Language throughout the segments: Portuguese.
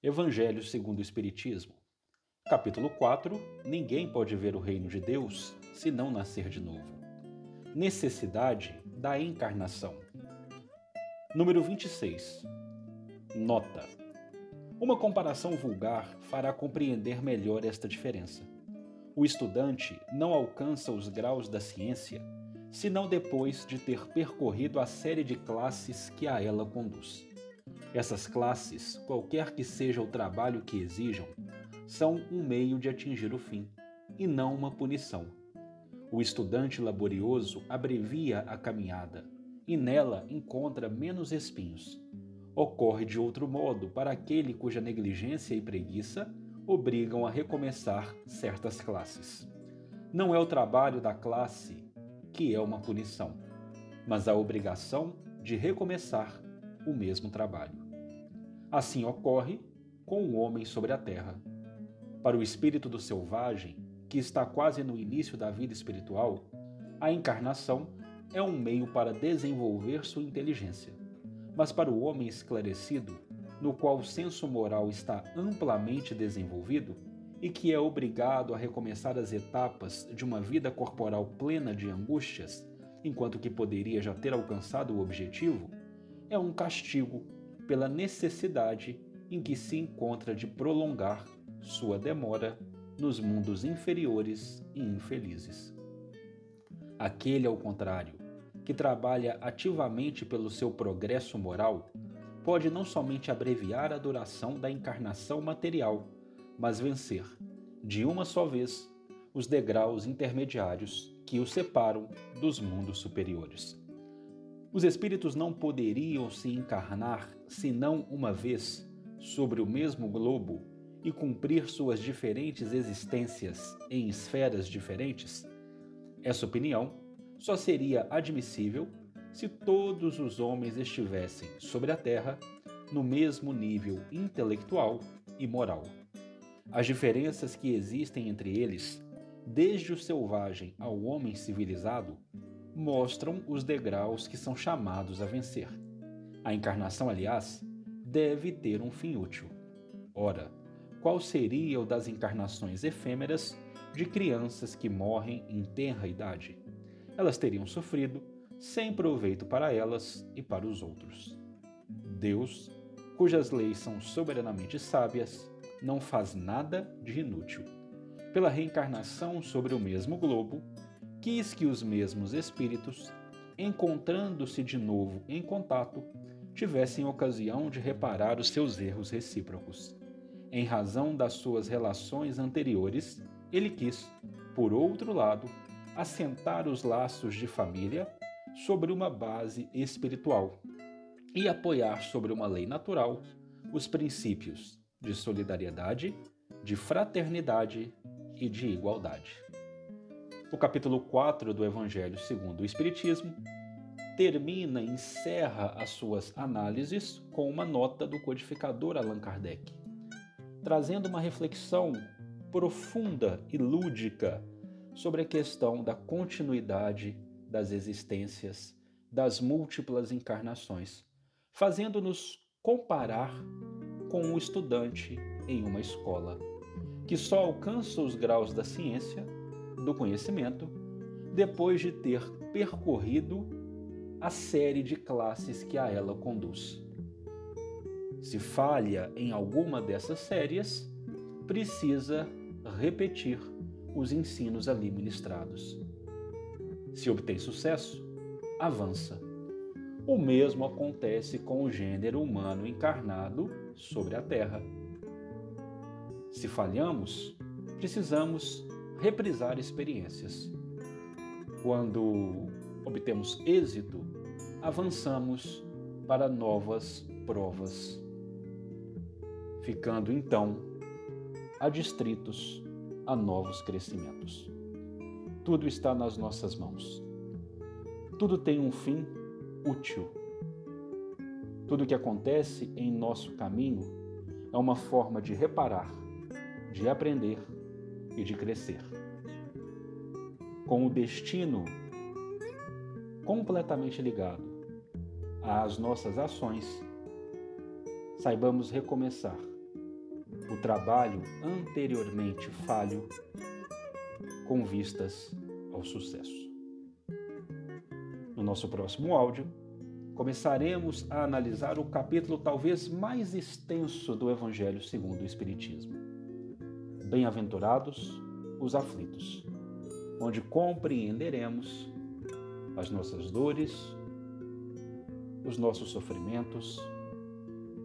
Evangelho segundo o Espiritismo. Capítulo 4: Ninguém pode ver o reino de Deus se não nascer de novo. Necessidade da encarnação. Número 26. Nota. Uma comparação vulgar fará compreender melhor esta diferença. O estudante não alcança os graus da ciência senão depois de ter percorrido a série de classes que a ela conduz. Essas classes, qualquer que seja o trabalho que exijam, são um meio de atingir o fim, e não uma punição. O estudante laborioso abrevia a caminhada e nela encontra menos espinhos. Ocorre de outro modo para aquele cuja negligência e preguiça obrigam a recomeçar certas classes. Não é o trabalho da classe que é uma punição, mas a obrigação de recomeçar o mesmo trabalho. Assim ocorre com o homem sobre a terra. Para o espírito do selvagem, que está quase no início da vida espiritual, a encarnação é um meio para desenvolver sua inteligência. Mas para o homem esclarecido, no qual o senso moral está amplamente desenvolvido e que é obrigado a recomeçar as etapas de uma vida corporal plena de angústias, enquanto que poderia já ter alcançado o objetivo, é um castigo pela necessidade em que se encontra de prolongar sua demora nos mundos inferiores e infelizes. Aquele, ao contrário, que trabalha ativamente pelo seu progresso moral, pode não somente abreviar a duração da encarnação material, mas vencer, de uma só vez, os degraus intermediários que o separam dos mundos superiores. Os espíritos não poderiam se encarnar senão uma vez sobre o mesmo globo e cumprir suas diferentes existências em esferas diferentes? Essa opinião só seria admissível se todos os homens estivessem sobre a Terra no mesmo nível intelectual e moral. As diferenças que existem entre eles, desde o selvagem ao homem civilizado, mostram os degraus que são chamados a vencer. A encarnação, aliás, deve ter um fim útil. Ora, qual seria o das encarnações efêmeras de crianças que morrem em tenra idade? Elas teriam sofrido sem proveito para elas e para os outros. Deus, cujas leis são soberanamente sábias, não faz nada de inútil. Pela reencarnação sobre o mesmo globo, quis que os mesmos espíritos, encontrando-se de novo em contato, tivessem ocasião de reparar os seus erros recíprocos. Em razão das suas relações anteriores, ele quis, por outro lado, assentar os laços de família sobre uma base espiritual e apoiar sobre uma lei natural os princípios de solidariedade, de fraternidade e de igualdade. O capítulo 4 do Evangelho segundo o Espiritismo termina, encerra as suas análises com uma nota do codificador Allan Kardec, trazendo uma reflexão profunda e lúdica sobre a questão da continuidade das existências, das múltiplas encarnações, fazendo-nos comparar com um estudante em uma escola, que só alcança os graus da ciência, do conhecimento, depois de ter percorrido a série de classes que a ela conduz. Se falha em alguma dessas séries, precisa repetir os ensinos ali ministrados. Se obtém sucesso, avança. O mesmo acontece com o gênero humano encarnado sobre a terra. Se falhamos, precisamos reprisar experiências. Quando obtemos êxito, avançamos para novas provas, ficando então adstritos a novos crescimentos. Tudo está nas nossas mãos. Tudo tem um fim útil tudo que acontece em nosso caminho é uma forma de reparar, de aprender e de crescer. Com o destino completamente ligado às nossas ações, saibamos recomeçar o trabalho anteriormente falho com vistas ao sucesso. No nosso próximo áudio, começaremos a analisar o capítulo talvez mais extenso do Evangelho segundo o Espiritismo. Bem-aventurados os aflitos, onde compreenderemos as nossas dores, os nossos sofrimentos,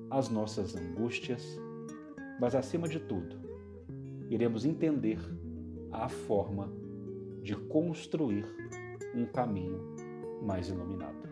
as nossas angústias, mas acima de tudo, iremos entender a forma de construir um caminho mais iluminado.